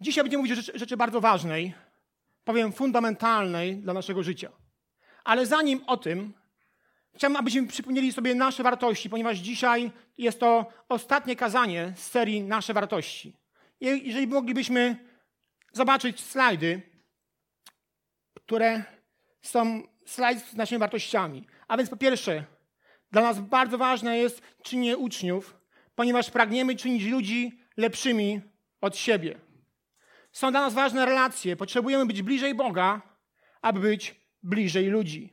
Dzisiaj będziemy mówić o rzeczy, rzeczy bardzo ważnej, powiem fundamentalnej dla naszego życia. Ale zanim o tym, chciałbym, abyśmy przypomnieli sobie nasze wartości, ponieważ dzisiaj jest to ostatnie kazanie z serii Nasze wartości. Jeżeli moglibyśmy zobaczyć slajdy, które są slajd z naszymi wartościami. A więc po pierwsze, dla nas bardzo ważne jest czynienie uczniów, ponieważ pragniemy czynić ludzi lepszymi od siebie. Są dla nas ważne relacje. Potrzebujemy być bliżej Boga, aby być bliżej ludzi.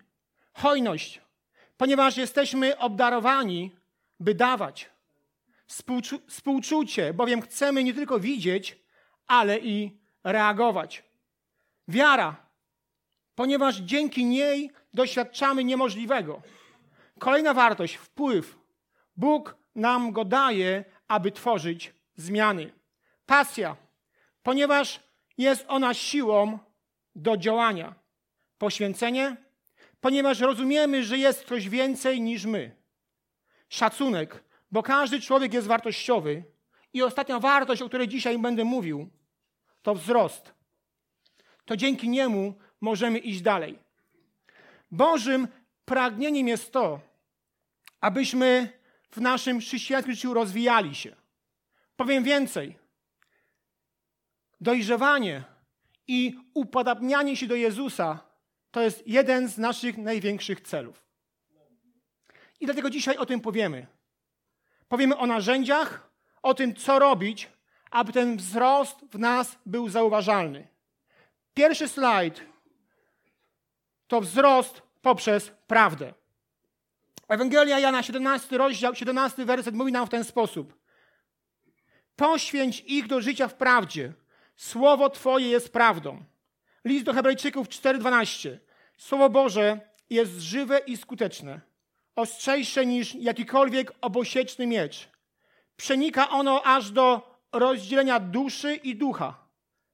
Hojność, ponieważ jesteśmy obdarowani, by dawać. Współczu współczucie, bowiem chcemy nie tylko widzieć, ale i reagować. Wiara, ponieważ dzięki niej doświadczamy niemożliwego. Kolejna wartość wpływ. Bóg nam go daje, aby tworzyć zmiany. Pasja, ponieważ jest ona siłą do działania. Poświęcenie, ponieważ rozumiemy, że jest coś więcej niż my. Szacunek, bo każdy człowiek jest wartościowy. I ostatnia wartość, o której dzisiaj będę mówił, to wzrost. To dzięki niemu możemy iść dalej. Bożym pragnieniem jest to, abyśmy w naszym chrześcijańskim życiu rozwijali się. Powiem więcej. Dojrzewanie i upodabnianie się do Jezusa to jest jeden z naszych największych celów. I dlatego dzisiaj o tym powiemy. Powiemy o narzędziach, o tym, co robić, aby ten wzrost w nas był zauważalny. Pierwszy slajd to wzrost poprzez prawdę. Ewangelia Jana, 17 rozdział, 17 werset mówi nam w ten sposób. Poświęć ich do życia w prawdzie. Słowo Twoje jest prawdą. List do Hebrajczyków 4:12. Słowo Boże jest żywe i skuteczne, ostrzejsze niż jakikolwiek obosieczny miecz. Przenika ono aż do rozdzielenia duszy i ducha,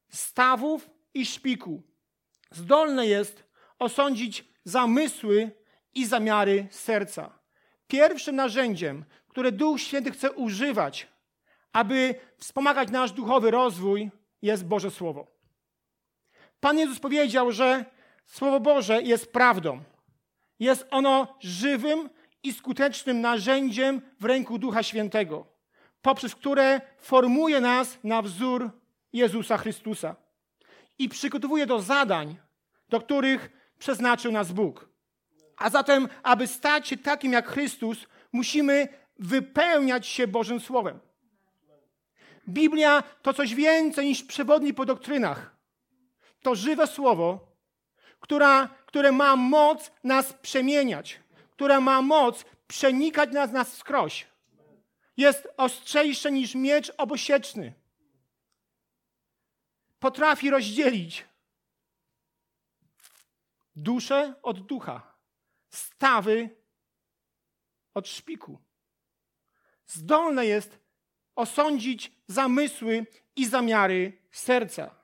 stawów i szpiku. Zdolne jest osądzić zamysły i zamiary serca. Pierwszym narzędziem, które Duch Święty chce używać, aby wspomagać nasz duchowy rozwój, jest Boże Słowo. Pan Jezus powiedział, że Słowo Boże jest prawdą. Jest ono żywym i skutecznym narzędziem w ręku Ducha Świętego, poprzez które formuje nas na wzór Jezusa Chrystusa i przygotowuje do zadań, do których przeznaczył nas Bóg. A zatem, aby stać się takim jak Chrystus, musimy wypełniać się Bożym Słowem. Biblia to coś więcej niż przewodni po doktrynach. To żywe Słowo, która, które ma moc nas przemieniać, która ma moc przenikać nas, nas skroś. Jest ostrzejsze niż miecz obosieczny. Potrafi rozdzielić duszę od ducha, stawy od szpiku. Zdolne jest osądzić zamysły i zamiary serca.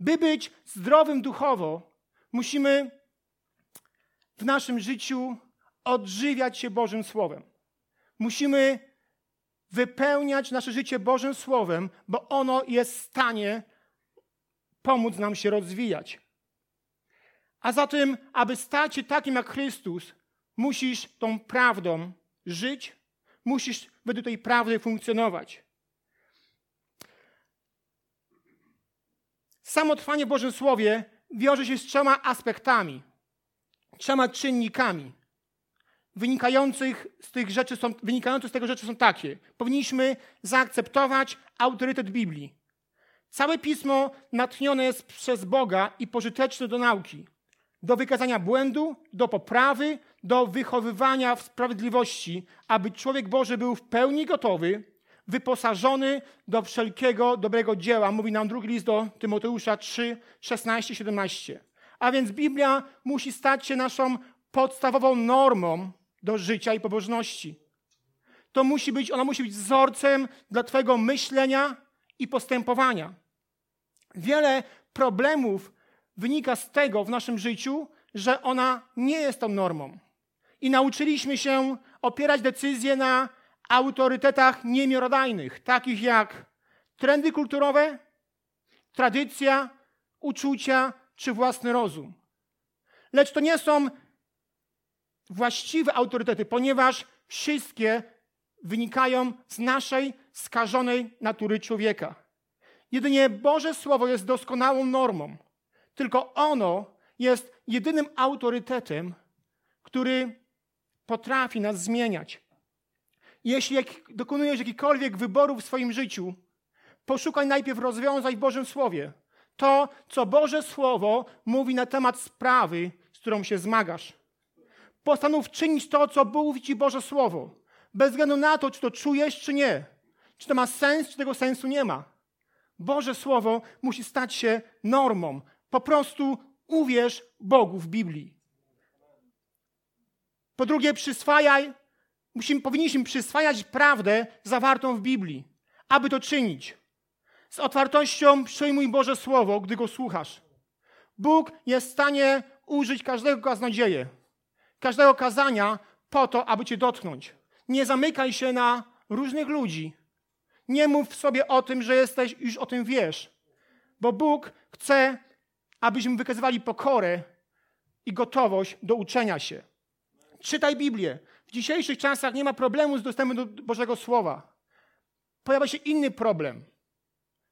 By być zdrowym duchowo, musimy w naszym życiu odżywiać się Bożym Słowem. Musimy wypełniać nasze życie Bożym Słowem, bo ono jest w stanie pomóc nam się rozwijać. A zatem, aby stać się takim jak Chrystus, musisz tą prawdą żyć, musisz według tej prawdy funkcjonować. Samo trwanie w Bożym Słowie wiąże się z trzema aspektami, trzema czynnikami. Wynikających z tych rzeczy są, wynikające z tego rzeczy są takie. Powinniśmy zaakceptować autorytet Biblii. Całe pismo natchnione jest przez Boga i pożyteczne do nauki do wykazania błędu, do poprawy, do wychowywania w sprawiedliwości, aby człowiek Boży był w pełni gotowy, wyposażony do wszelkiego dobrego dzieła. Mówi nam drugi list do Tymoteusza 3, 16, 17. A więc Biblia musi stać się naszą podstawową normą do życia i pobożności. To musi być, ona musi być wzorcem dla Twojego myślenia i postępowania. Wiele problemów wynika z tego w naszym życiu, że ona nie jest tą normą. I nauczyliśmy się opierać decyzje na autorytetach niemiarodajnych, takich jak trendy kulturowe, tradycja, uczucia czy własny rozum. Lecz to nie są właściwe autorytety, ponieważ wszystkie wynikają z naszej skażonej natury człowieka. Jedynie Boże Słowo jest doskonałą normą. Tylko ono jest jedynym autorytetem, który potrafi nas zmieniać. Jeśli dokonujesz jakichkolwiek wyborów w swoim życiu, poszukaj najpierw rozwiązań w Bożym Słowie. To, co Boże Słowo mówi na temat sprawy, z którą się zmagasz. Postanów czynić to, co mówi Ci Boże Słowo. Bez względu na to, czy to czujesz, czy nie. Czy to ma sens, czy tego sensu nie ma. Boże Słowo musi stać się normą. Po prostu uwierz Bogu w Biblii. Po drugie, przyswajaj, musimy, powinniśmy przyswajać prawdę zawartą w Biblii. Aby to czynić, z otwartością przyjmuj Boże Słowo, gdy go słuchasz. Bóg jest w stanie użyć każdego kaznodzieje, każdego kazania po to, aby cię dotknąć. Nie zamykaj się na różnych ludzi. Nie mów sobie o tym, że jesteś, już o tym wiesz. Bo Bóg chce, abyśmy wykazywali pokorę i gotowość do uczenia się. Czytaj Biblię. W dzisiejszych czasach nie ma problemu z dostępem do Bożego Słowa. Pojawia się inny problem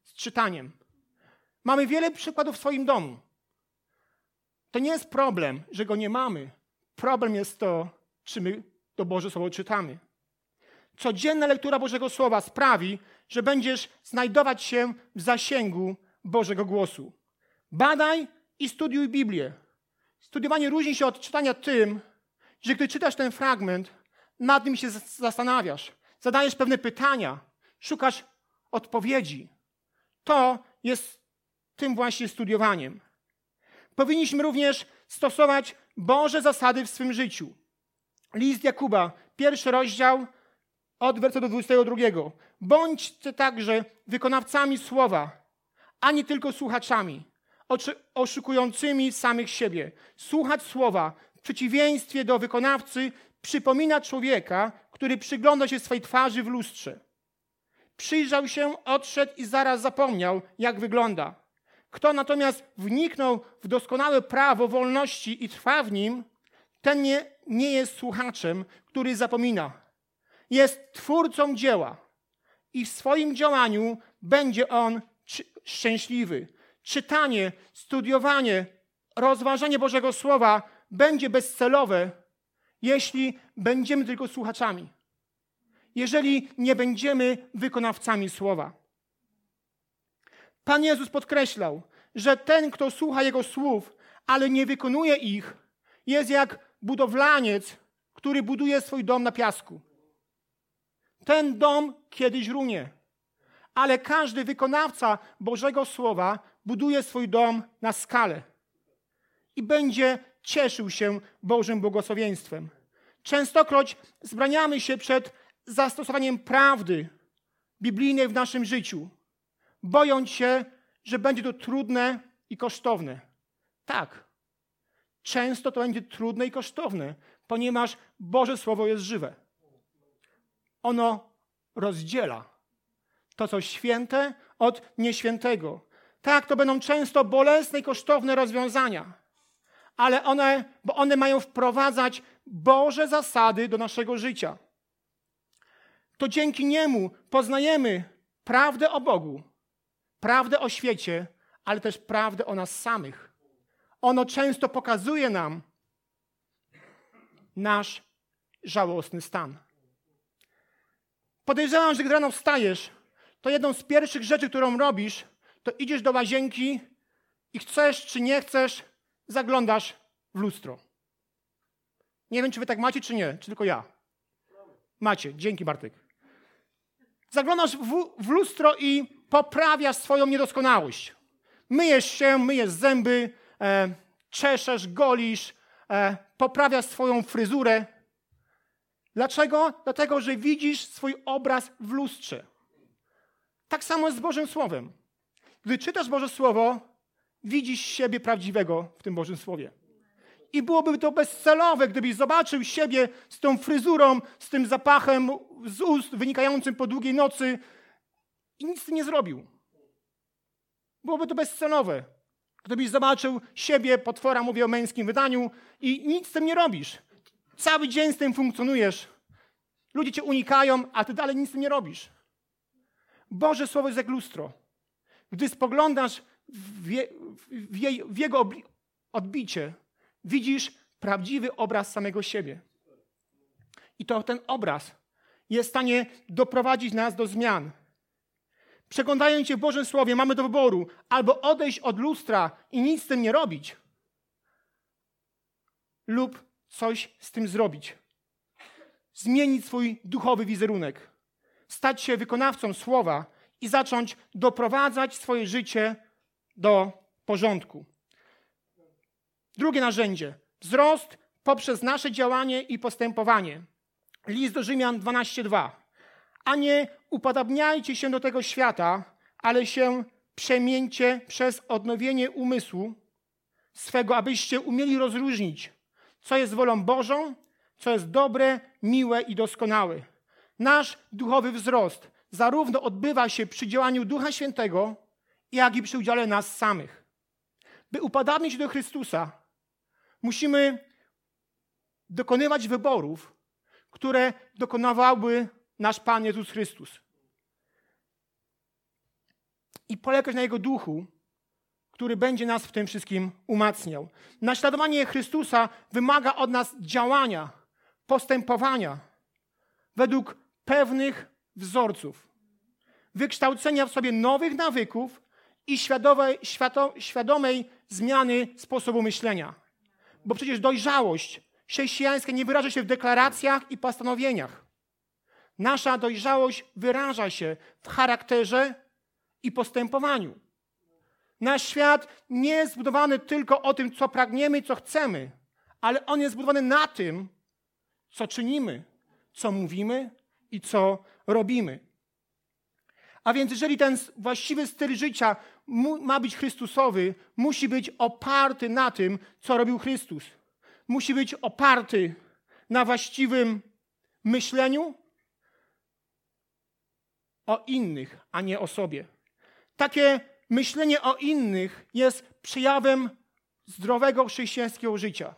z czytaniem. Mamy wiele przykładów w swoim domu. To nie jest problem, że go nie mamy. Problem jest to, czy my to Boże Słowo czytamy. Codzienna lektura Bożego Słowa sprawi, że będziesz znajdować się w zasięgu Bożego głosu. Badaj i studiuj Biblię. Studiowanie różni się od czytania tym, że gdy czytasz ten fragment, nad nim się zastanawiasz, zadajesz pewne pytania, szukasz odpowiedzi. To jest tym właśnie studiowaniem. Powinniśmy również stosować Boże zasady w swym życiu. List Jakuba, pierwszy rozdział, od wersetu 22. Bądźcie także wykonawcami słowa, a nie tylko słuchaczami, oszukującymi samych siebie. Słuchać słowa przeciwieństwie do wykonawcy przypomina człowieka, który przygląda się swej twarzy w lustrze. Przyjrzał się, odszedł i zaraz zapomniał, jak wygląda. Kto natomiast wniknął w doskonałe prawo wolności i trwa w nim, ten nie, nie jest słuchaczem, który zapomina. Jest twórcą dzieła i w swoim działaniu będzie on szczęśliwy. Czytanie, studiowanie, rozważanie Bożego Słowa będzie bezcelowe, jeśli będziemy tylko słuchaczami. Jeżeli nie będziemy wykonawcami Słowa. Pan Jezus podkreślał, że ten, kto słucha Jego słów, ale nie wykonuje ich, jest jak budowlaniec, który buduje swój dom na piasku. Ten dom kiedyś runie, ale każdy wykonawca Bożego Słowa buduje swój dom na skalę i będzie cieszył się Bożym błogosławieństwem. Częstokroć zbraniamy się przed zastosowaniem prawdy biblijnej w naszym życiu, bojąc się, że będzie to trudne i kosztowne. Tak, często to będzie trudne i kosztowne, ponieważ Boże Słowo jest żywe. Ono rozdziela to, co święte, od nieświętego. Tak, to będą często bolesne i kosztowne rozwiązania, ale one, bo one mają wprowadzać Boże zasady do naszego życia. To dzięki niemu poznajemy prawdę o Bogu, prawdę o świecie, ale też prawdę o nas samych. Ono często pokazuje nam nasz żałosny stan. Podejrzewam, że gdy rano wstajesz, to jedną z pierwszych rzeczy, którą robisz, to idziesz do łazienki i chcesz czy nie chcesz, zaglądasz w lustro. Nie wiem, czy wy tak macie, czy nie, czy tylko ja. Macie, dzięki Bartek. Zaglądasz w, w lustro i poprawiasz swoją niedoskonałość. Myjesz się, myjesz zęby, e, czeszesz, golisz, e, poprawiasz swoją fryzurę. Dlaczego? Dlatego, że widzisz swój obraz w lustrze. Tak samo jest z Bożym Słowem. Gdy czytasz Boże Słowo, widzisz siebie prawdziwego w tym Bożym Słowie. I byłoby to bezcelowe, gdybyś zobaczył siebie z tą fryzurą, z tym zapachem z ust wynikającym po długiej nocy i nic nie zrobił. Byłoby to bezcelowe. Gdybyś zobaczył siebie, potwora, mówię o męskim wydaniu, i nic z tym nie robisz. Cały dzień z tym funkcjonujesz. Ludzie cię unikają, a ty dalej nic z tym nie robisz. Boże Słowo jest jak lustro. Gdy spoglądasz w, je, w, jej, w jego odbicie, widzisz prawdziwy obraz samego siebie. I to ten obraz jest w stanie doprowadzić nas do zmian. Przeglądając się w Bożym Słowie, mamy do wyboru albo odejść od lustra i nic z tym nie robić, lub coś z tym zrobić. Zmienić swój duchowy wizerunek, stać się wykonawcą słowa i zacząć doprowadzać swoje życie do porządku. Drugie narzędzie wzrost poprzez nasze działanie i postępowanie. List do Rzymian 12:2. A nie upodabniajcie się do tego świata, ale się przemieńcie przez odnowienie umysłu swego, abyście umieli rozróżnić, co jest wolą Bożą, co jest dobre, miłe i doskonałe. Nasz duchowy wzrost zarówno odbywa się przy działaniu Ducha Świętego, jak i przy udziale nas samych. By upodabnić się do Chrystusa, musimy dokonywać wyborów, które dokonywałby nasz Pan Jezus Chrystus. I polegać na Jego duchu, który będzie nas w tym wszystkim umacniał. Naśladowanie Chrystusa wymaga od nas działania, postępowania według pewnych wzorców, wykształcenia w sobie nowych nawyków i świadomej, świadomej zmiany sposobu myślenia. Bo przecież dojrzałość chrześcijańska nie wyraża się w deklaracjach i postanowieniach. Nasza dojrzałość wyraża się w charakterze i postępowaniu. Nasz świat nie jest zbudowany tylko o tym, co pragniemy co chcemy, ale on jest zbudowany na tym, co czynimy, co mówimy i co robimy. A więc, jeżeli ten właściwy styl życia ma być Chrystusowy, musi być oparty na tym, co robił Chrystus. Musi być oparty na właściwym myśleniu o innych, a nie o sobie. Takie myślenie o innych jest przejawem zdrowego chrześcijańskiego życia.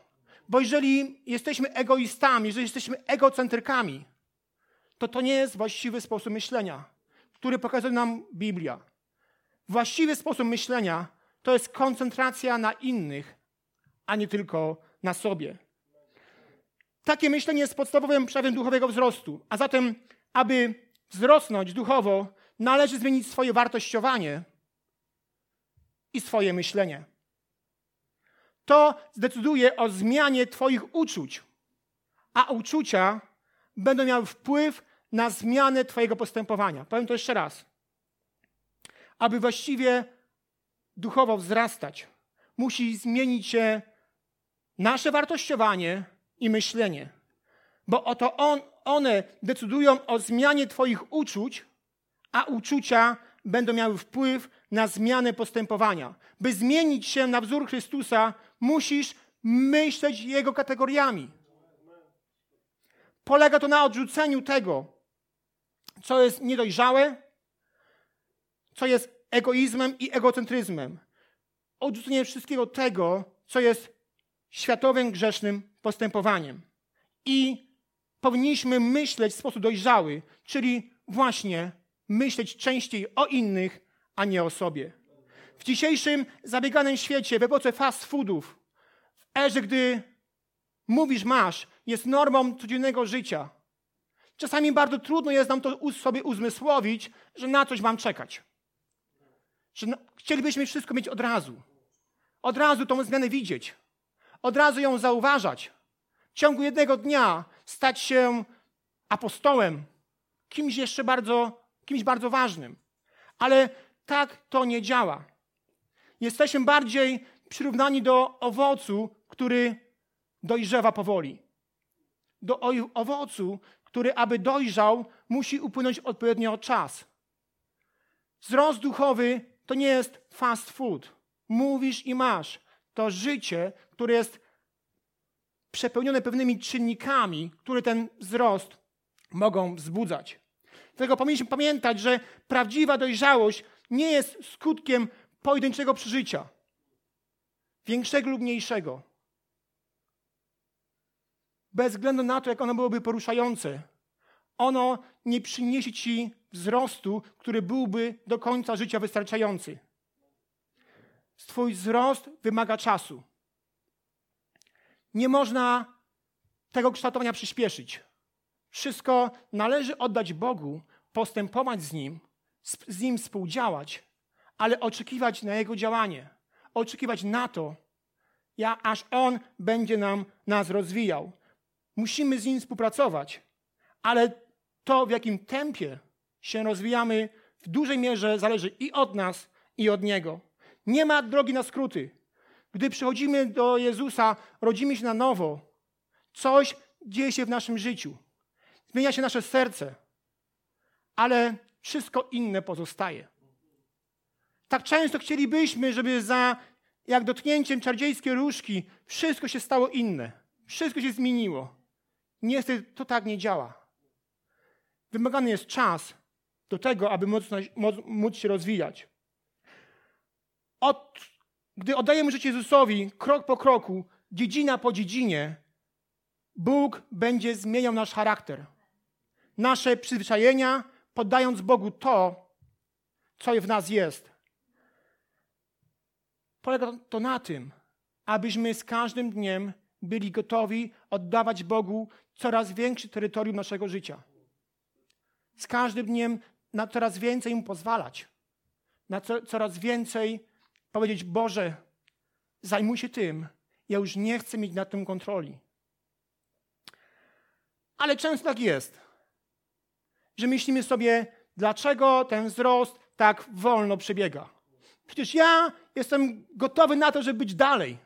Bo jeżeli jesteśmy egoistami, jeżeli jesteśmy egocentrykami, to to nie jest właściwy sposób myślenia, który pokazuje nam Biblia. Właściwy sposób myślenia to jest koncentracja na innych, a nie tylko na sobie. Takie myślenie jest podstawowym przejawem duchowego wzrostu. A zatem, aby wzrosnąć duchowo, należy zmienić swoje wartościowanie i swoje myślenie. To zdecyduje o zmianie Twoich uczuć, a uczucia będą miały wpływ na zmianę Twojego postępowania. Powiem to jeszcze raz. Aby właściwie duchowo wzrastać, musi zmienić się nasze wartościowanie i myślenie. Bo oto on, one decydują o zmianie Twoich uczuć, a uczucia będą miały wpływ na zmianę postępowania. By zmienić się na wzór Chrystusa, musisz myśleć Jego kategoriami. Polega to na odrzuceniu tego, co jest niedojrzałe, co jest egoizmem i egocentryzmem. Odrzucenie wszystkiego tego, co jest światowym grzesznym postępowaniem. I powinniśmy myśleć w sposób dojrzały, czyli właśnie myśleć częściej o innych, a nie o sobie. W dzisiejszym zabieganym świecie, w epoce fast foodów, w erze, gdy mówisz masz, jest normą codziennego życia. Czasami bardzo trudno jest nam to sobie uzmysłowić, że na coś mam czekać. Że chcielibyśmy wszystko mieć od razu. Od razu tą zmianę widzieć. Od razu ją zauważać. W ciągu jednego dnia stać się apostołem, kimś jeszcze bardzo, kimś bardzo ważnym. Ale tak to nie działa. Jesteśmy bardziej przyrównani do owocu, który dojrzewa powoli. Do owocu, który aby dojrzał, musi upłynąć odpowiednio czas. Wzrost duchowy to nie jest fast food. Mówisz i masz. To życie, które jest przepełnione pewnymi czynnikami, które ten wzrost mogą wzbudzać. Dlatego powinniśmy pamiętać, że prawdziwa dojrzałość nie jest skutkiem pojedynczego przeżycia, większego lub mniejszego, bez względu na to, jak ono byłoby poruszające, ono nie przyniesie ci wzrostu, który byłby do końca życia wystarczający. Twój wzrost wymaga czasu. Nie można tego kształtowania przyspieszyć. Wszystko należy oddać Bogu, postępować z Nim, z Nim współdziałać, ale oczekiwać na Jego działanie. Oczekiwać na to, ja, aż On będzie nam, nas rozwijał. Musimy z Nim współpracować, ale to, w jakim tempie się rozwijamy, w dużej mierze zależy i od nas, i od Niego. Nie ma drogi na skróty. Gdy przychodzimy do Jezusa, rodzimy się na nowo. Coś dzieje się w naszym życiu. Zmienia się nasze serce, ale wszystko inne pozostaje. Tak często chcielibyśmy, żeby za jak dotknięciem czardziejskiej różki wszystko się stało inne. Wszystko się zmieniło. Niestety to tak nie działa. Wymagany jest czas do tego, aby móc, móc się rozwijać. Od, gdy oddajemy życie Jezusowi, krok po kroku, dziedzina po dziedzinie, Bóg będzie zmieniał nasz charakter, nasze przyzwyczajenia, poddając Bogu to, co w nas jest. Polega to na tym, abyśmy z każdym dniem byli gotowi oddawać Bogu coraz większe terytorium naszego życia. Z każdym dniem na coraz więcej Mu pozwalać. Na co, coraz więcej powiedzieć: Boże, zajmuj się tym. Ja już nie chcę mieć nad tym kontroli. Ale często tak jest, że myślimy sobie, dlaczego ten wzrost tak wolno przebiega. Przecież ja jestem gotowy na to, żeby być dalej.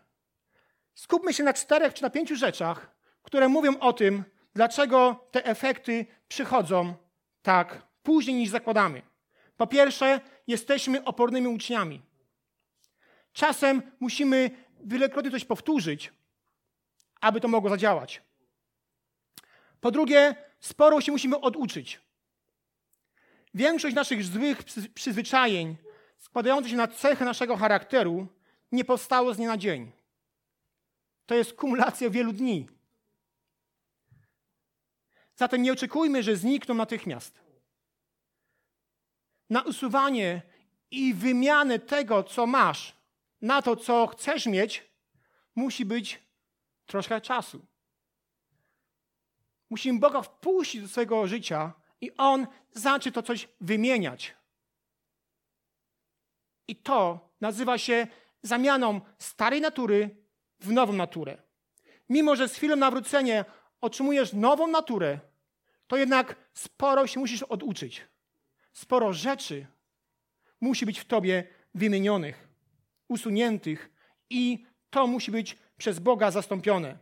Skupmy się na czterech czy na pięciu rzeczach, które mówią o tym, dlaczego te efekty przychodzą tak później niż zakładamy. Po pierwsze, jesteśmy opornymi uczniami. Czasem musimy wielokrotnie coś powtórzyć, aby to mogło zadziałać. Po drugie, sporo się musimy oduczyć. Większość naszych złych przyzwyczajeń, składających się na cechy naszego charakteru, nie powstało z dnia na dzień. To jest kumulacja wielu dni. Zatem nie oczekujmy, że znikną natychmiast. Na usuwanie i wymianę tego, co masz, na to, co chcesz mieć, musi być troszkę czasu. Musimy Boga wpuścić do swojego życia i On zacznie to coś wymieniać. I to nazywa się zamianą starej natury w nową naturę. Mimo, że z chwilą nawrócenia otrzymujesz nową naturę, to jednak sporo się musisz oduczyć. Sporo rzeczy musi być w tobie wymienionych, usuniętych i to musi być przez Boga zastąpione.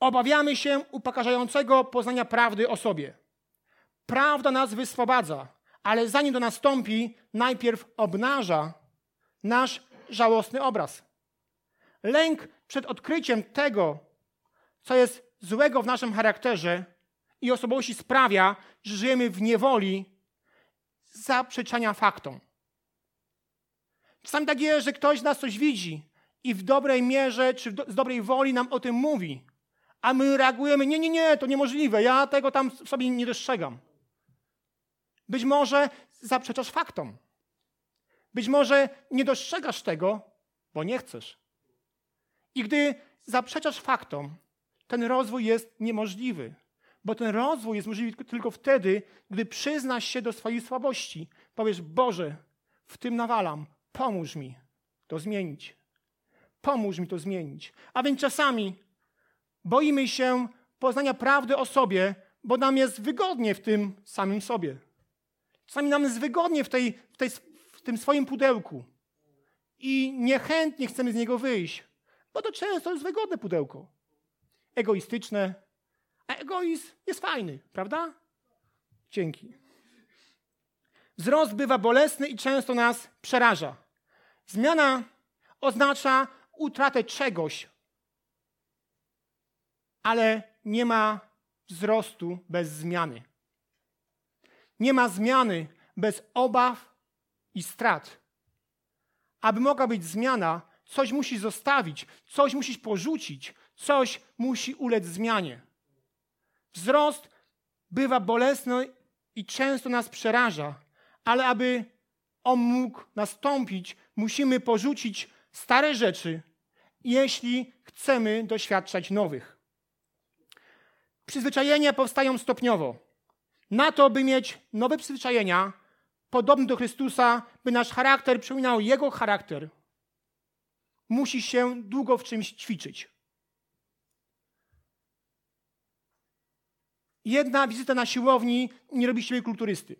Obawiamy się upokarzającego poznania prawdy o sobie. Prawda nas wyswobadza, ale zanim to nastąpi, najpierw obnaża nasz żałosny obraz. Lęk przed odkryciem tego, co jest złego w naszym charakterze i osobowości sprawia, że żyjemy w niewoli zaprzeczania faktom. Czasami tak jest, że ktoś nas coś widzi i w dobrej mierze czy do, z dobrej woli nam o tym mówi, a my reagujemy: Nie, nie, nie, to niemożliwe, ja tego tam sobie nie dostrzegam. Być może zaprzeczasz faktom. Być może nie dostrzegasz tego, bo nie chcesz. I gdy zaprzeczasz faktom, ten rozwój jest niemożliwy. Bo ten rozwój jest możliwy tylko wtedy, gdy przyznasz się do swojej słabości. Powiesz, Boże, w tym nawalam, pomóż mi to zmienić. Pomóż mi to zmienić. A więc czasami boimy się poznania prawdy o sobie, bo nam jest wygodnie w tym samym sobie. Czasami nam jest wygodnie w, tej, w, tej, w tym swoim pudełku. I niechętnie chcemy z niego wyjść, bo to często jest wygodne pudełko. Egoistyczne, a egoizm jest fajny, prawda? Dzięki. Wzrost bywa bolesny i często nas przeraża. Zmiana oznacza utratę czegoś, ale nie ma wzrostu bez zmiany. Nie ma zmiany bez obaw i strat. aby mogła być zmiana, coś musisz zostawić, coś musisz porzucić, coś musi ulec zmianie. Wzrost bywa bolesny i często nas przeraża, ale aby on mógł nastąpić, musimy porzucić stare rzeczy, jeśli chcemy doświadczać nowych. Przyzwyczajenia powstają stopniowo. Na to, by mieć nowe przyzwyczajenia, podobne do Chrystusa, by nasz charakter przypominał Jego charakter, musi się długo w czymś ćwiczyć. Jedna wizyta na siłowni nie robi siebie kulturysty.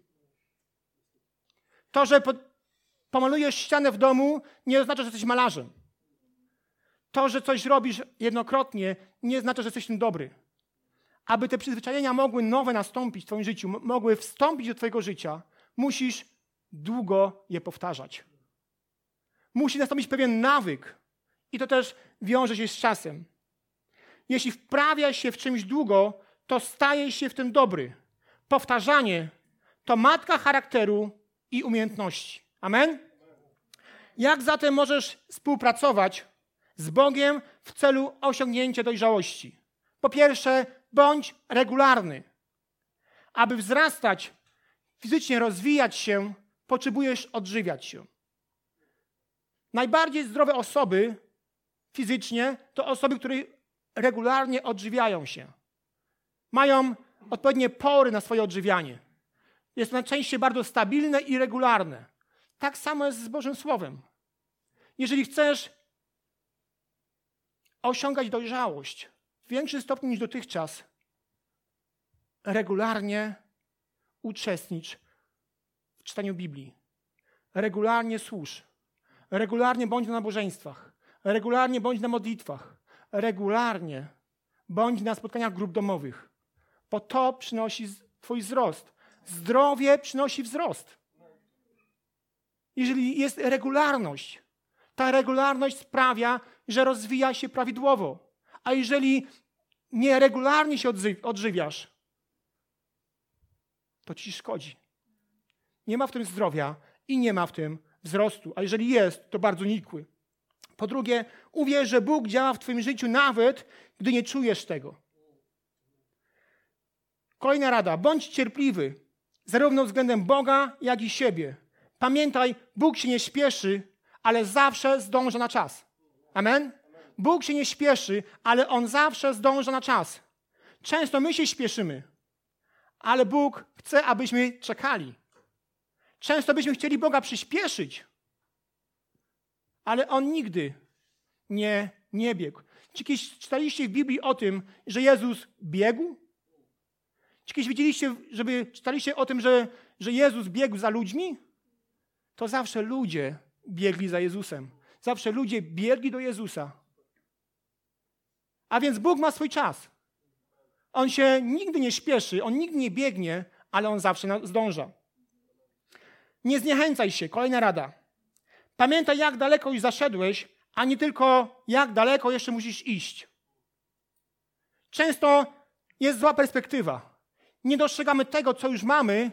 To, że pomalujesz ścianę w domu, nie oznacza, że jesteś malarzem. To, że coś robisz jednokrotnie, nie oznacza, że jesteś tym dobry. Aby te przyzwyczajenia mogły nowe nastąpić w Twoim życiu, mogły wstąpić do Twojego życia, musisz długo je powtarzać. Musi nastąpić pewien nawyk, i to też wiąże się z czasem. Jeśli wprawia się w czymś długo, to staje się w tym dobry. Powtarzanie to matka charakteru i umiejętności. Amen? Jak zatem możesz współpracować z Bogiem w celu osiągnięcia dojrzałości? Po pierwsze, bądź regularny. Aby wzrastać, fizycznie rozwijać się, potrzebujesz odżywiać się. Najbardziej zdrowe osoby fizycznie to osoby, które regularnie odżywiają się. Mają odpowiednie pory na swoje odżywianie. Jest to najczęściej bardzo stabilne i regularne. Tak samo jest z Bożym Słowem. Jeżeli chcesz osiągać dojrzałość w większym stopniu niż dotychczas, regularnie uczestnicz w czytaniu Biblii. Regularnie służ. Regularnie bądź na nabożeństwach. Regularnie bądź na modlitwach. Regularnie bądź na spotkaniach grup domowych. Bo to przynosi Twój wzrost. Zdrowie przynosi wzrost. Jeżeli jest regularność, ta regularność sprawia, że rozwija się prawidłowo. A jeżeli nieregularnie się odżywiasz, to ci szkodzi. Nie ma w tym zdrowia i nie ma w tym wzrostu. A jeżeli jest, to bardzo nikły. Po drugie, uwierz, że Bóg działa w Twoim życiu nawet, gdy nie czujesz tego. Kolejna rada. Bądź cierpliwy, zarówno względem Boga, jak i siebie. Pamiętaj, Bóg się nie śpieszy, ale zawsze zdąża na czas. Amen? Bóg się nie śpieszy, ale On zawsze zdąża na czas. Często my się śpieszymy, ale Bóg chce, abyśmy czekali. Często byśmy chcieli Boga przyspieszyć, ale On nigdy nie, nie biegł. Czy kiedyś czytaliście w Biblii o tym, że Jezus biegł? Czy kiedyś widzieliście, żeby czytaliście o tym, że, że Jezus biegł za ludźmi? To zawsze ludzie biegli za Jezusem. Zawsze ludzie biegli do Jezusa. A więc Bóg ma swój czas. On się nigdy nie śpieszy, on nigdy nie biegnie, ale on zawsze zdąża. Nie zniechęcaj się. Kolejna rada. Pamiętaj, jak daleko już zaszedłeś, a nie tylko jak daleko jeszcze musisz iść. Często jest zła perspektywa. Nie dostrzegamy tego, co już mamy,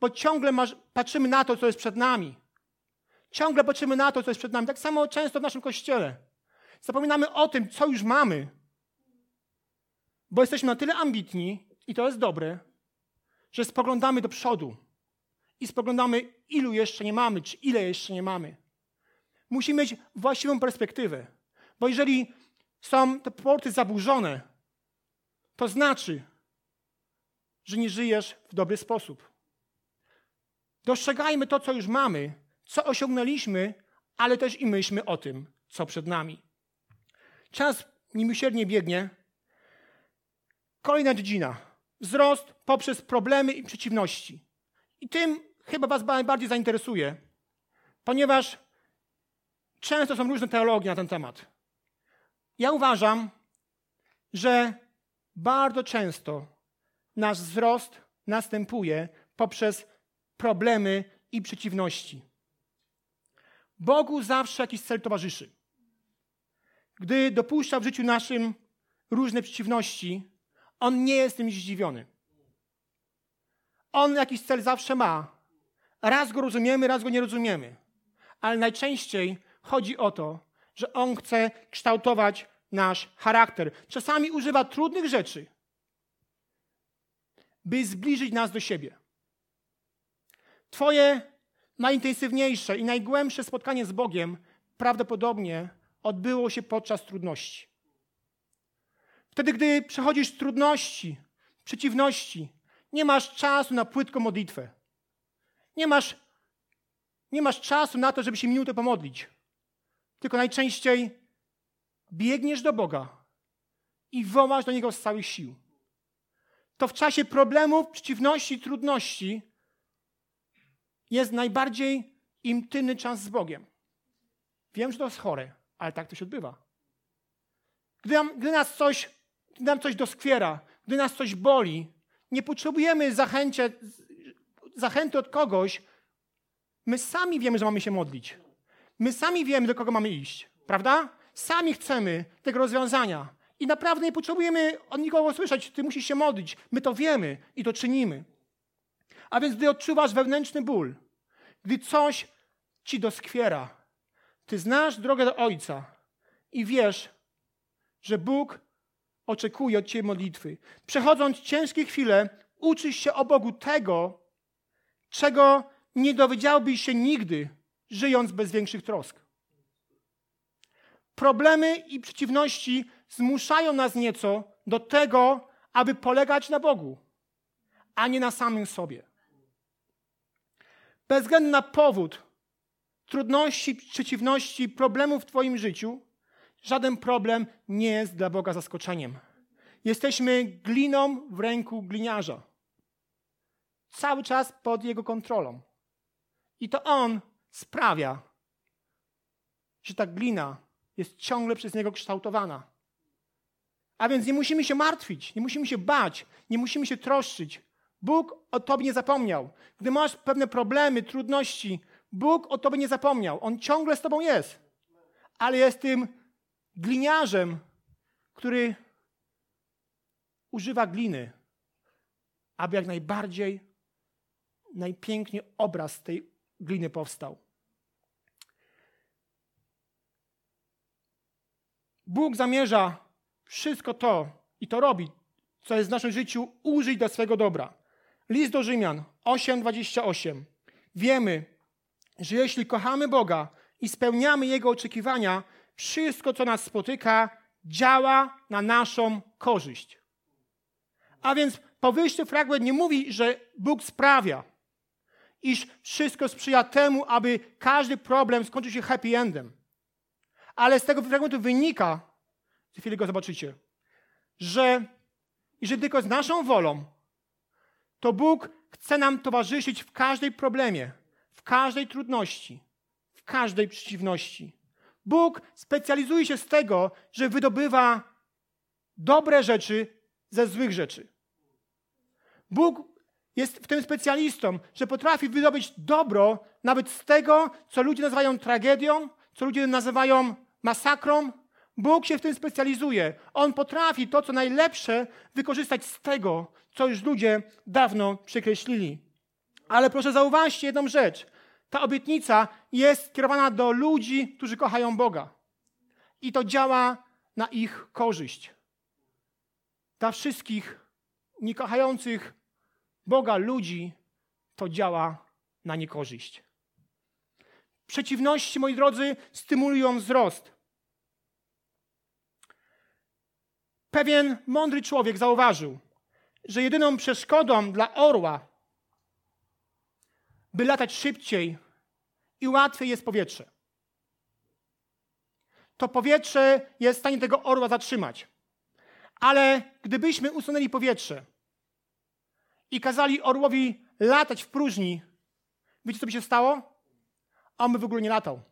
bo ciągle patrzymy na to, co jest przed nami. Ciągle patrzymy na to, co jest przed nami. Tak samo często w naszym kościele. Zapominamy o tym, co już mamy, bo jesteśmy na tyle ambitni, i to jest dobre, że spoglądamy do przodu i spoglądamy, ilu jeszcze nie mamy, czy ile jeszcze nie mamy. Musimy mieć właściwą perspektywę, bo jeżeli są te porty zaburzone, to znaczy, że nie żyjesz w dobry sposób. Dostrzegajmy to, co już mamy, co osiągnęliśmy, ale też i myślmy o tym, co przed nami. Czas niemiłosiernie biegnie. Kolejna dziedzina. Wzrost poprzez problemy i przeciwności. I tym chyba Was najbardziej zainteresuje, ponieważ często są różne teologie na ten temat. Ja uważam, że bardzo często nasz wzrost następuje poprzez problemy i przeciwności. Bogu zawsze jakiś cel towarzyszy. Gdy dopuszcza w życiu naszym różne przeciwności, On nie jest tym zdziwiony. On jakiś cel zawsze ma. Raz go rozumiemy, raz go nie rozumiemy. Ale najczęściej chodzi o to, że On chce kształtować nasz charakter. Czasami używa trudnych rzeczy, by zbliżyć nas do siebie. Twoje najintensywniejsze i najgłębsze spotkanie z Bogiem prawdopodobnie odbyło się podczas trudności. Wtedy, gdy przechodzisz trudności, przeciwności, nie masz czasu na płytką modlitwę. Nie masz, nie masz czasu na to, żeby się minutę pomodlić. Tylko najczęściej biegniesz do Boga i wołasz do Niego z całych sił. To w czasie problemów, przeciwności, trudności jest najbardziej intymny czas z Bogiem. Wiem, że to jest chore, ale tak to się odbywa. Gdy, nam, gdy nas coś, gdy nam coś doskwiera, gdy nas coś boli, nie potrzebujemy zachęcie, zachęty od kogoś. My sami wiemy, że mamy się modlić. My sami wiemy, do kogo mamy iść. Prawda? Sami chcemy tego rozwiązania. I naprawdę nie potrzebujemy od nikogo słyszeć, ty musisz się modlić. My to wiemy i to czynimy. A więc gdy odczuwasz wewnętrzny ból, gdy coś ci doskwiera, ty znasz drogę do Ojca i wiesz, że Bóg oczekuje od ciebie modlitwy. Przechodząc ciężkie chwile, uczysz się o Bogu tego, czego nie dowiedziałbyś się nigdy, żyjąc bez większych trosk. Problemy i przeciwności zmuszają nas nieco do tego, aby polegać na Bogu, a nie na samym sobie. Bez względu na powód, trudności, przeciwności, problemów w Twoim życiu, żaden problem nie jest dla Boga zaskoczeniem. Jesteśmy gliną w ręku gliniarza. Cały czas pod jego kontrolą. I to on sprawia, że ta glina jest ciągle przez niego kształtowana. A więc nie musimy się martwić, nie musimy się bać, nie musimy się troszczyć. Bóg o tobie nie zapomniał. Gdy masz pewne problemy, trudności, Bóg o tobie nie zapomniał. On ciągle z tobą jest. Ale jest tym gliniarzem, który używa gliny, aby jak najbardziej, najpiękniej obraz tej gliny powstał. Bóg zamierza wszystko to i to robi, co jest w naszym życiu, użyć do swego dobra. List do Rzymian 8:28. Wiemy, że jeśli kochamy Boga i spełniamy Jego oczekiwania, wszystko, co nas spotyka, działa na naszą korzyść. A więc powyższy fragment nie mówi, że Bóg sprawia, iż wszystko sprzyja temu, aby każdy problem skończył się happy endem. Ale z tego fragmentu wynika, za chwilę go zobaczycie, że jeżeli tylko z naszą wolą, to Bóg chce nam towarzyszyć w każdej problemie, w każdej trudności, w każdej przeciwności. Bóg specjalizuje się z tego, że wydobywa dobre rzeczy ze złych rzeczy. Bóg jest w tym specjalistą, że potrafi wydobyć dobro nawet z tego, co ludzie nazywają tragedią, co ludzie nazywają masakrą. Bóg się w tym specjalizuje. On potrafi to, co najlepsze, wykorzystać z tego, co już ludzie dawno przekreślili. Ale proszę zauważcie jedną rzecz. Ta obietnica jest skierowana do ludzi, którzy kochają Boga. I to działa na ich korzyść. Dla wszystkich niekochających Boga ludzi to działa na niekorzyść. Przeciwności, moi drodzy, stymulują wzrost. Pewien mądry człowiek zauważył, że jedyną przeszkodą dla orła, by latać szybciej i łatwiej jest powietrze. To powietrze jest w stanie tego orła zatrzymać. Ale gdybyśmy usunęli powietrze i kazali orłowi latać w próżni, wiecie co by się stało? On by w ogóle nie latał.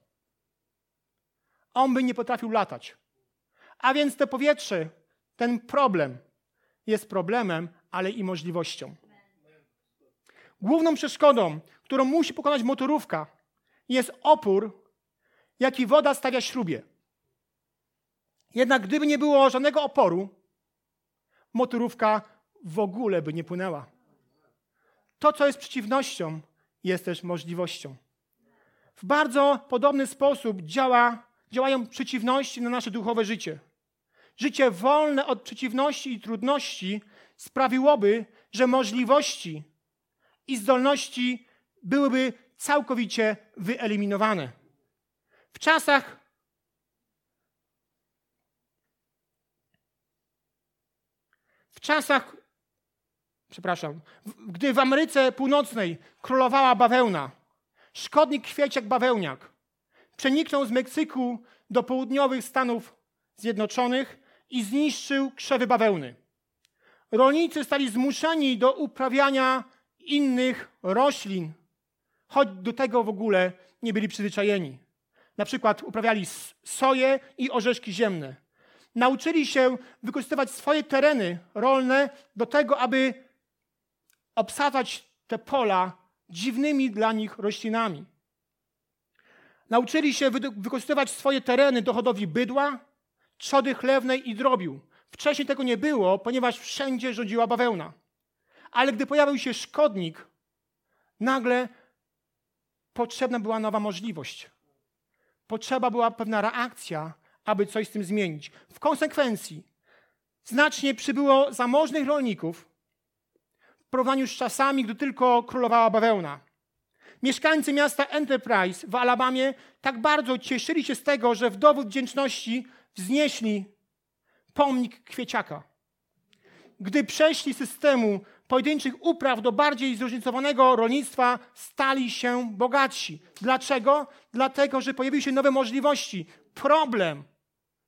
On by nie potrafił latać. A więc to powietrze, ten problem jest problemem, ale i możliwością. Główną przeszkodą, którą musi pokonać motorówka, jest opór, jaki woda stawia śrubie. Jednak gdyby nie było żadnego oporu, motorówka w ogóle by nie płynęła. To, co jest przeciwnością, jest też możliwością. w bardzo podobny sposób działa, działają przeciwności na nasze duchowe życie. Życie wolne od przeciwności i trudności sprawiłoby, że możliwości i zdolności byłyby całkowicie wyeliminowane. W czasach w czasach przepraszam, gdy w Ameryce Północnej królowała bawełna, szkodnik kwieciak bawełniak przeniknął z Meksyku do południowych Stanów Zjednoczonych i zniszczył krzewy bawełny. Rolnicy stali zmuszeni do uprawiania innych roślin, choć do tego w ogóle nie byli przyzwyczajeni. Na przykład uprawiali soję i orzeszki ziemne. Nauczyli się wykorzystywać swoje tereny rolne do tego, aby obsadzać te pola dziwnymi dla nich roślinami. Nauczyli się wykorzystywać swoje tereny do hodowli bydła, trzody chlewnej i drobiu. Wcześniej tego nie było, ponieważ wszędzie rządziła bawełna. Ale gdy pojawił się szkodnik, nagle potrzebna była nowa możliwość. Potrzeba była pewna reakcja, aby coś z tym zmienić. W konsekwencji znacznie przybyło zamożnych rolników w porównaniu z czasami, gdy tylko królowała bawełna. Mieszkańcy miasta Enterprise w Alabamie tak bardzo cieszyli się z tego, że w dowód wdzięczności wznieśli pomnik kwieciaka. Gdy przeszli systemu pojedynczych upraw do bardziej zróżnicowanego rolnictwa, stali się bogatsi. Dlaczego? Dlatego, że pojawiły się nowe możliwości. Problem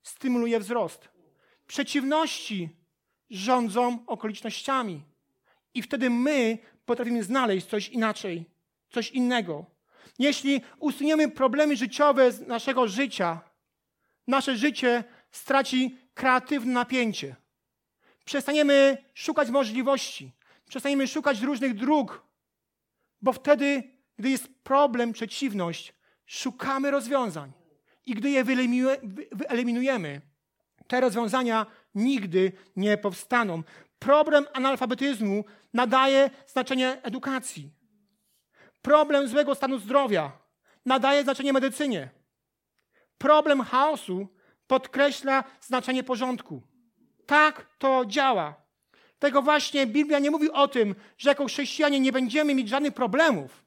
stymuluje wzrost. Przeciwności rządzą okolicznościami. I wtedy my potrafimy znaleźć coś inaczej, coś innego. Jeśli usuniemy problemy życiowe z naszego życia, nasze życie straci kreatywne napięcie. Przestaniemy szukać możliwości, przestaniemy szukać różnych dróg, bo wtedy, gdy jest problem, przeciwność, szukamy rozwiązań. I gdy je wyeliminujemy, te rozwiązania nigdy nie powstaną. Problem analfabetyzmu nadaje znaczenie edukacji. Problem złego stanu zdrowia nadaje znaczenie medycynie. Problem chaosu podkreśla znaczenie porządku. Tak to działa. Tego właśnie Biblia nie mówi o tym, że jako chrześcijanie nie będziemy mieć żadnych problemów,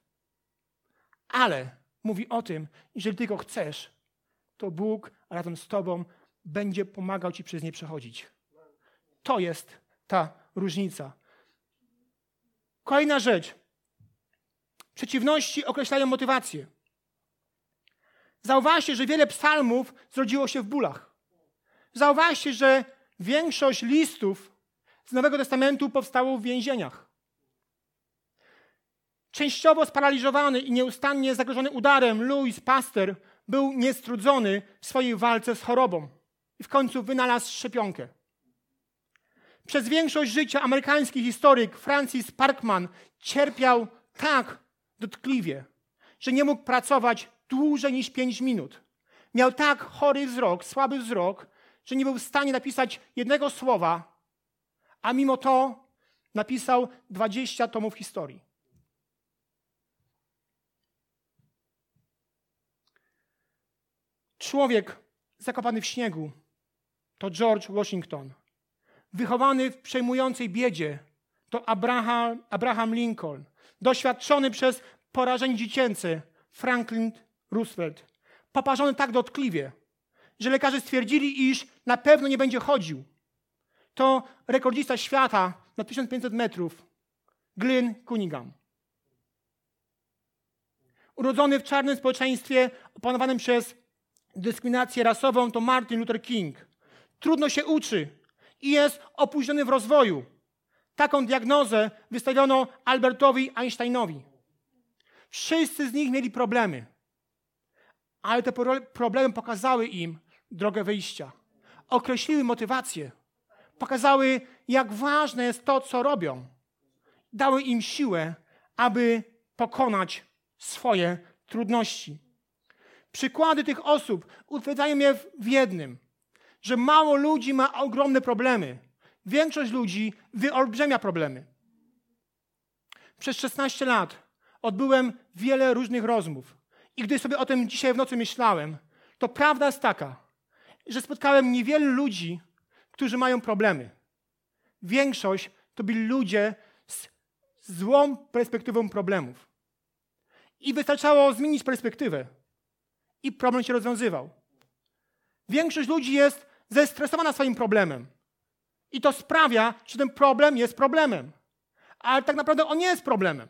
ale mówi o tym, jeżeli tylko chcesz, to Bóg razem z Tobą będzie pomagał Ci przez nie przechodzić. To jest ta różnica. Kolejna rzecz. Przeciwności określają motywację. Zauważcie, że wiele psalmów zrodziło się w bólach. Zauważcie, że większość listów z Nowego Testamentu powstało w więzieniach. Częściowo sparaliżowany i nieustannie zagrożony udarem, Louis Pasteur był niestrudzony w swojej walce z chorobą i w końcu wynalazł szczepionkę. Przez większość życia amerykański historyk Francis Parkman cierpiał tak dotkliwie, że nie mógł pracować dłużej niż 5 minut. Miał tak chory wzrok, słaby wzrok, że nie był w stanie napisać jednego słowa, a mimo to napisał 20 tomów historii. Człowiek zakopany w śniegu to George Washington. Wychowany w przejmującej biedzie to Abraham, Abraham Lincoln. Doświadczony przez porażenie dziecięce Franklin Roosevelt. Poparzony tak dotkliwie, że lekarze stwierdzili, iż na pewno nie będzie chodził. To rekordzista świata na 1500 metrów Glyn Cunningham. Urodzony w czarnym społeczeństwie opanowanym przez dyskryminację rasową, to Martin Luther King. Trudno się uczy i jest opóźniony w rozwoju. Taką diagnozę wystawiono Albertowi Einsteinowi. Wszyscy z nich mieli problemy ale te problemy pokazały im drogę wyjścia. Określiły motywację. Pokazały, jak ważne jest to, co robią. Dały im siłę, aby pokonać swoje trudności. Przykłady tych osób utwierdzają mnie w jednym, że mało ludzi ma ogromne problemy. Większość ludzi wyolbrzymia problemy. Przez 16 lat odbyłem wiele różnych rozmów I gdy sobie o tym dzisiaj w nocy myślałem, to prawda jest taka, że spotkałem niewielu ludzi, którzy mają problemy. Większość to byli ludzie z złą perspektywą problemów. I wystarczało zmienić perspektywę, i problem się rozwiązywał. Większość ludzi jest zestresowana swoim problemem. I to sprawia, że ten problem jest problemem. Ale tak naprawdę on nie jest problemem.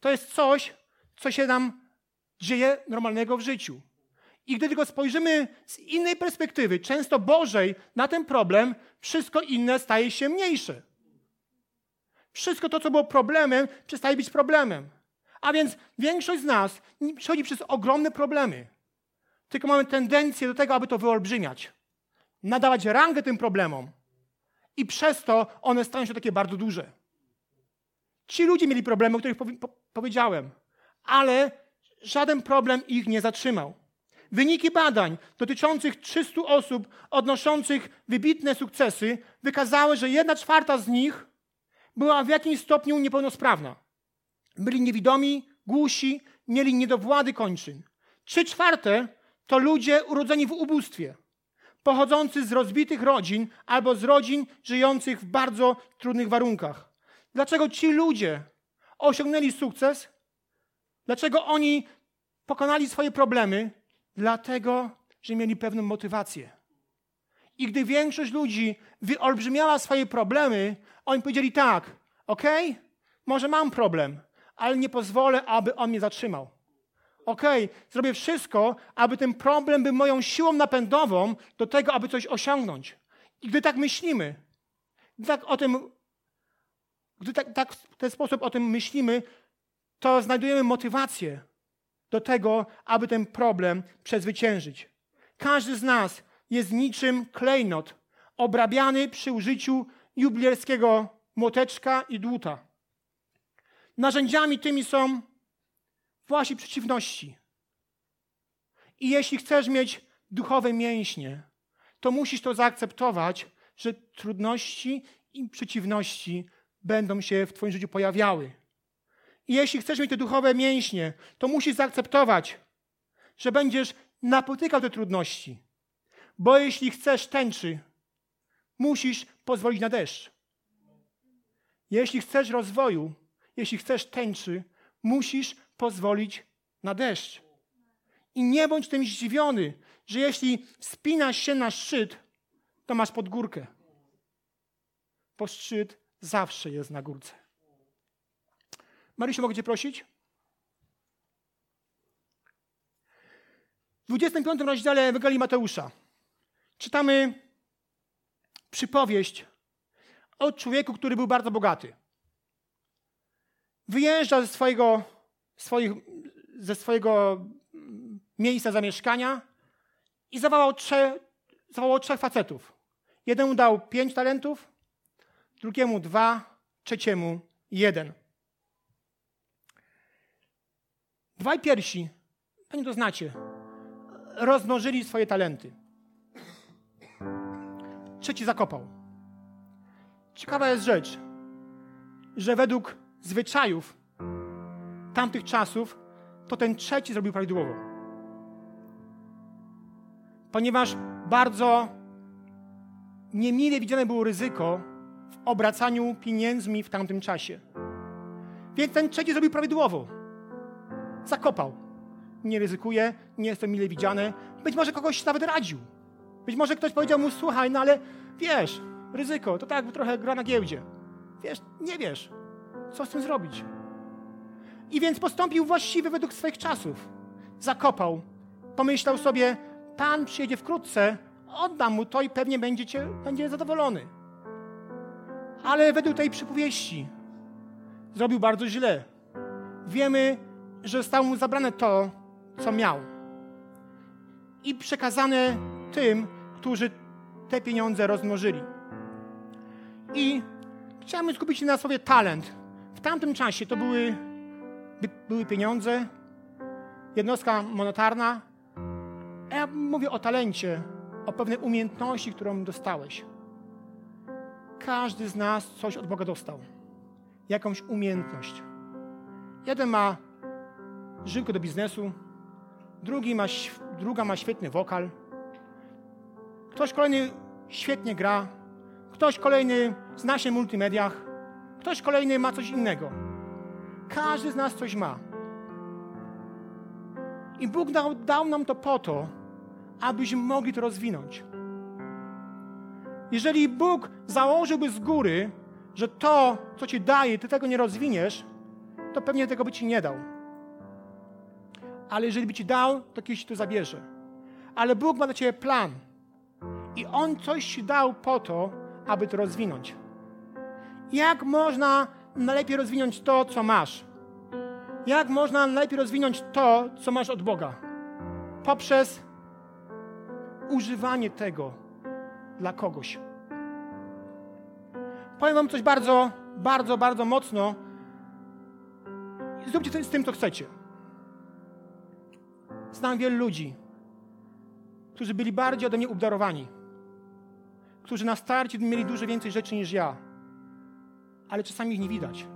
To jest coś, co się nam dzieje normalnego w życiu. I gdy tylko spojrzymy z innej perspektywy, często Bożej, na ten problem, wszystko inne staje się mniejsze. Wszystko to, co było problemem, przestaje być problemem. A więc większość z nas przechodzi przez ogromne problemy. Tylko mamy tendencję do tego, aby to wyolbrzymiać. Nadawać rangę tym problemom. I przez to one stają się takie bardzo duże. Ci ludzie mieli problemy, o których powiedziałem, ale żaden problem ich nie zatrzymał. Wyniki badań dotyczących 300 osób odnoszących wybitne sukcesy wykazały, że jedna czwarta z nich była w jakimś stopniu niepełnosprawna. Byli niewidomi, głusi, mieli niedowłady kończyn. Trzy czwarte to ludzie urodzeni w ubóstwie, pochodzący z rozbitych rodzin albo z rodzin żyjących w bardzo trudnych warunkach. Dlaczego ci ludzie osiągnęli sukces? Dlaczego oni pokonali swoje problemy? Dlatego, że mieli pewną motywację. I gdy większość ludzi wyolbrzymiała swoje problemy, oni powiedzieli tak, ok, może mam problem, ale nie pozwolę, aby on mnie zatrzymał. Ok, zrobię wszystko, aby ten problem był moją siłą napędową do tego, aby coś osiągnąć. I gdy tak myślimy, gdy tak o tym, gdy tak, tak w ten sposób o tym myślimy, to znajdujemy motywację do tego, aby ten problem przezwyciężyć. Każdy z nas jest niczym klejnot, obrabiany przy użyciu jubilerskiego młoteczka i dłuta. Narzędziami tymi są właśnie przeciwności. I jeśli chcesz mieć duchowe mięśnie, to musisz to zaakceptować, że trudności i przeciwności będą się w Twoim życiu pojawiały. I jeśli chcesz mieć te duchowe mięśnie, to musisz zaakceptować, że będziesz napotykał te trudności. Bo jeśli chcesz tęczy, musisz pozwolić na deszcz. Jeśli chcesz rozwoju, jeśli chcesz tęczy, musisz pozwolić na deszcz. I nie bądź tym zdziwiony, że jeśli wspinasz się na szczyt, to masz pod górkę. Bo szczyt zawsze jest na górce. Marysiu, mogę Cię prosić? W 25 rozdziale Ewangelii Mateusza czytamy przypowieść o człowieku, który był bardzo bogaty. Wyjeżdża ze swojego, swoich, ze swojego miejsca zamieszkania i zawołał, trze, zawołał trzech facetów. Jeden dał pięć talentów, drugiemu dwa, trzeciemu jeden. Dwaj piersi, pani to znacie, rozmnożyli swoje talenty. Trzeci zakopał. Ciekawa jest rzecz, że według zwyczajów tamtych czasów, to ten trzeci zrobił prawidłowo. Ponieważ bardzo niemile widziane było ryzyko w obracaniu pieniędzmi w tamtym czasie. Więc ten trzeci zrobił prawidłowo. Zakopał. Nie ryzykuje, nie jest to mile widziane. Być może kogoś nawet radził. Być może ktoś powiedział mu, słuchaj, no ale wiesz, ryzyko, to tak trochę gra na giełdzie. Wiesz, nie wiesz. Co z tym zrobić? I więc postąpił właściwie według swoich czasów. Zakopał. Pomyślał sobie, Pan przyjedzie wkrótce, oddam mu to i pewnie będzie, będzie zadowolony. Ale według tej przypowieści zrobił bardzo źle. Wiemy, że zostało mu zabrane to, co miał. I przekazane tym, którzy te pieniądze rozmnożyli. I chciałem skupić się na słowie talent. W tamtym czasie to były, były pieniądze, jednostka monetarna. Ja mówię o talencie, o pewnej umiejętności, którą dostałeś. Każdy z nas coś od Boga dostał. Jakąś umiejętność. Jeden ma żyłkę do biznesu, drugi ma, druga ma świetny wokal, ktoś kolejny świetnie gra, ktoś kolejny zna się w multimediach, ktoś kolejny ma coś innego. Każdy z nas coś ma. I Bóg dał, dał nam to po to, abyśmy mogli to rozwinąć. Jeżeli Bóg założyłby z góry, że to, co ci daje, ty tego nie rozwiniesz, to pewnie tego by ci nie dał. Ale jeżeli by ci dał, to kiedyś to zabierze. Ale Bóg ma dla ciebie plan. I On coś ci dał po to, aby to rozwinąć. Jak można najlepiej rozwinąć to, co masz? Jak można najlepiej rozwinąć to, co masz od Boga? Poprzez używanie tego dla kogoś. Powiem Wam coś bardzo, bardzo, bardzo mocno. Zróbcie z tym, co chcecie. Znam wielu ludzi, którzy byli bardziej ode mnie obdarowani, którzy na starcie mieli dużo więcej rzeczy niż ja, ale czasami ich nie widać,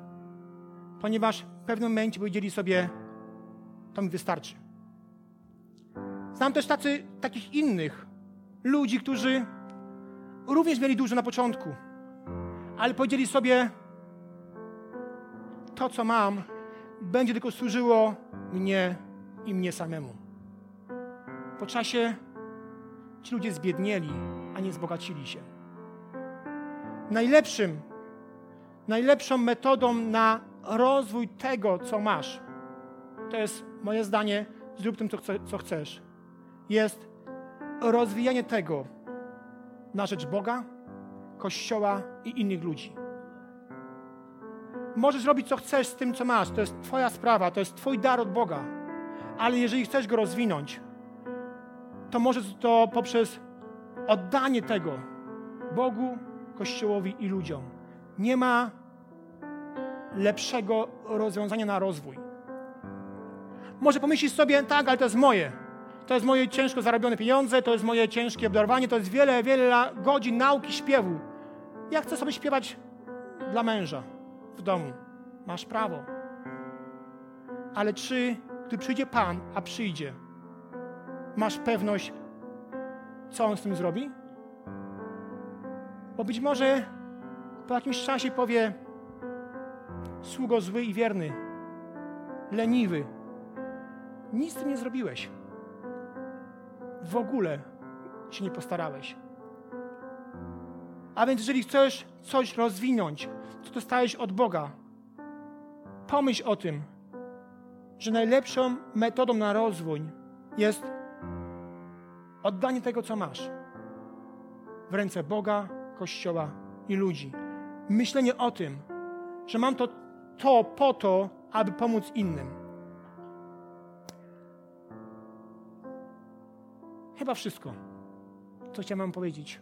ponieważ w pewnym momencie powiedzieli sobie, to mi wystarczy. Znam też tacy, takich innych ludzi, którzy również mieli dużo na początku, ale powiedzieli sobie, to co mam, będzie tylko służyło mnie i mnie samemu. Po czasie ci ludzie zbiednieli, a nie zbogacili się. Najlepszym, najlepszą metodą na rozwój tego, co masz, to jest moje zdanie, zrób tym, co, chce, co chcesz, jest rozwijanie tego na rzecz Boga, Kościoła i innych ludzi. Możesz robić, co chcesz z tym, co masz. To jest Twoja sprawa, to jest Twój dar od Boga. Ale jeżeli chcesz go rozwinąć, to możesz to poprzez oddanie tego Bogu, Kościołowi i ludziom. Nie ma lepszego rozwiązania na rozwój. Może pomyślisz sobie, tak, ale to jest moje. To jest moje ciężko zarobione pieniądze, to jest moje ciężkie obdarowanie, to jest wiele, wiele godzin nauki, śpiewu. Ja chcę sobie śpiewać dla męża w domu. Masz prawo. Ale czy, gdy przyjdzie Pan, a przyjdzie, masz pewność, co On z tym zrobi? Bo być może po jakimś czasie powie sługo zły i wierny, leniwy, nic z tym nie zrobiłeś. W ogóle się nie postarałeś. A więc jeżeli chcesz coś rozwinąć, co dostałeś od Boga, pomyśl o tym, że najlepszą metodą na rozwój jest oddanie tego, co masz w ręce Boga, Kościoła i ludzi. Myślenie o tym, że mam to, to po to, aby pomóc innym. Chyba wszystko, co chciałem Wam powiedzieć.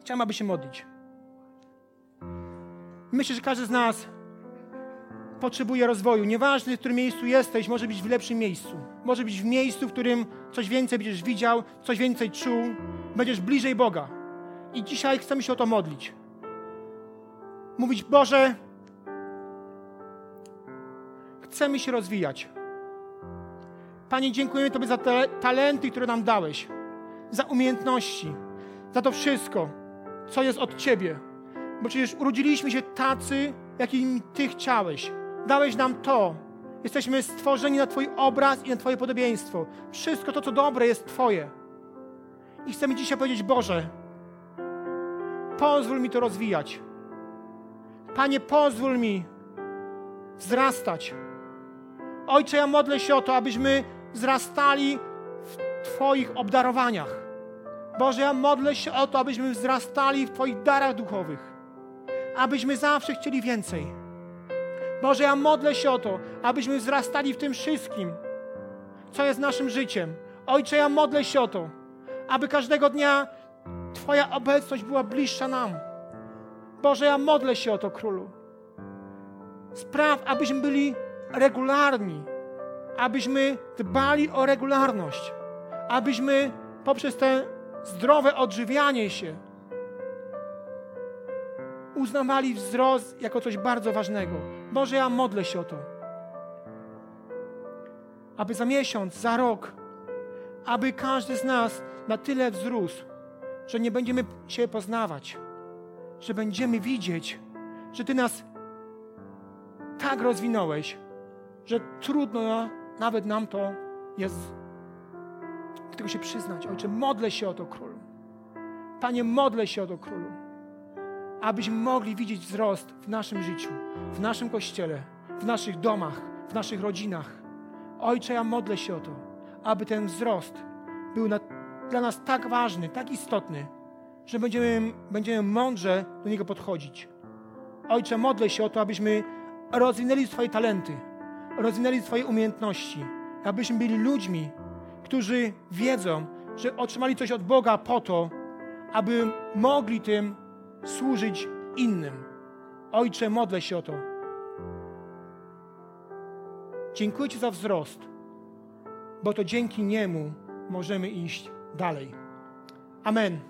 Chciałem, aby się modlić. Myślę, że każdy z nas potrzebuje rozwoju. Nieważne, w którym miejscu jesteś, może być w lepszym miejscu. Może być w miejscu, w którym coś więcej będziesz widział, coś więcej czuł, będziesz bliżej Boga. I dzisiaj chcemy się o to modlić. Mówić, Boże, chcemy się rozwijać. Panie, dziękujemy Tobie za te talenty, które nam dałeś, za umiejętności, za to wszystko, co jest od Ciebie. Bo przecież urodziliśmy się tacy, jakim Ty chciałeś. Dałeś nam to. Jesteśmy stworzeni na Twój obraz i na Twoje podobieństwo. Wszystko to, co dobre, jest Twoje. I chcemy dzisiaj powiedzieć, Boże, pozwól mi to rozwijać. Panie, pozwól mi wzrastać. Ojcze, ja modlę się o to, abyśmy wzrastali w Twoich obdarowaniach. Boże, ja modlę się o to, abyśmy wzrastali w Twoich darach duchowych. Abyśmy zawsze chcieli więcej. Boże, ja modlę się o to, abyśmy wzrastali w tym wszystkim, co jest naszym życiem. Ojcze, ja modlę się o to, aby każdego dnia Twoja obecność była bliższa nam. Boże, ja modlę się o to, Królu. Spraw, abyśmy byli regularni, abyśmy dbali o regularność, abyśmy poprzez te zdrowe odżywianie się uznawali wzrost jako coś bardzo ważnego. Boże, ja modlę się o to. aby za miesiąc, za rok, aby każdy z nas na tyle wzrósł, że nie będziemy się poznawać, że będziemy widzieć, że Ty nas tak rozwinąłeś, że trudno nawet nam to jest tego się przyznać. Ojcze, modlę się o to, Królu. Panie, modlę się o to, Królu. Abyśmy mogli widzieć wzrost w naszym życiu, w naszym kościele, w naszych domach, w naszych rodzinach. Ojcze, ja modlę się o to, aby ten wzrost był na, dla nas tak ważny, tak istotny, że będziemy, będziemy mądrze do niego podchodzić. Ojcze, modlę się o to, abyśmy rozwinęli swoje talenty, rozwinęli swoje umiejętności, abyśmy byli ludźmi, którzy wiedzą, że otrzymali coś od Boga po to, aby mogli tym służyć innym. Ojcze, modlę się o to. Dziękuję Ci za wzrost, bo to dzięki niemu możemy iść dalej. Amen.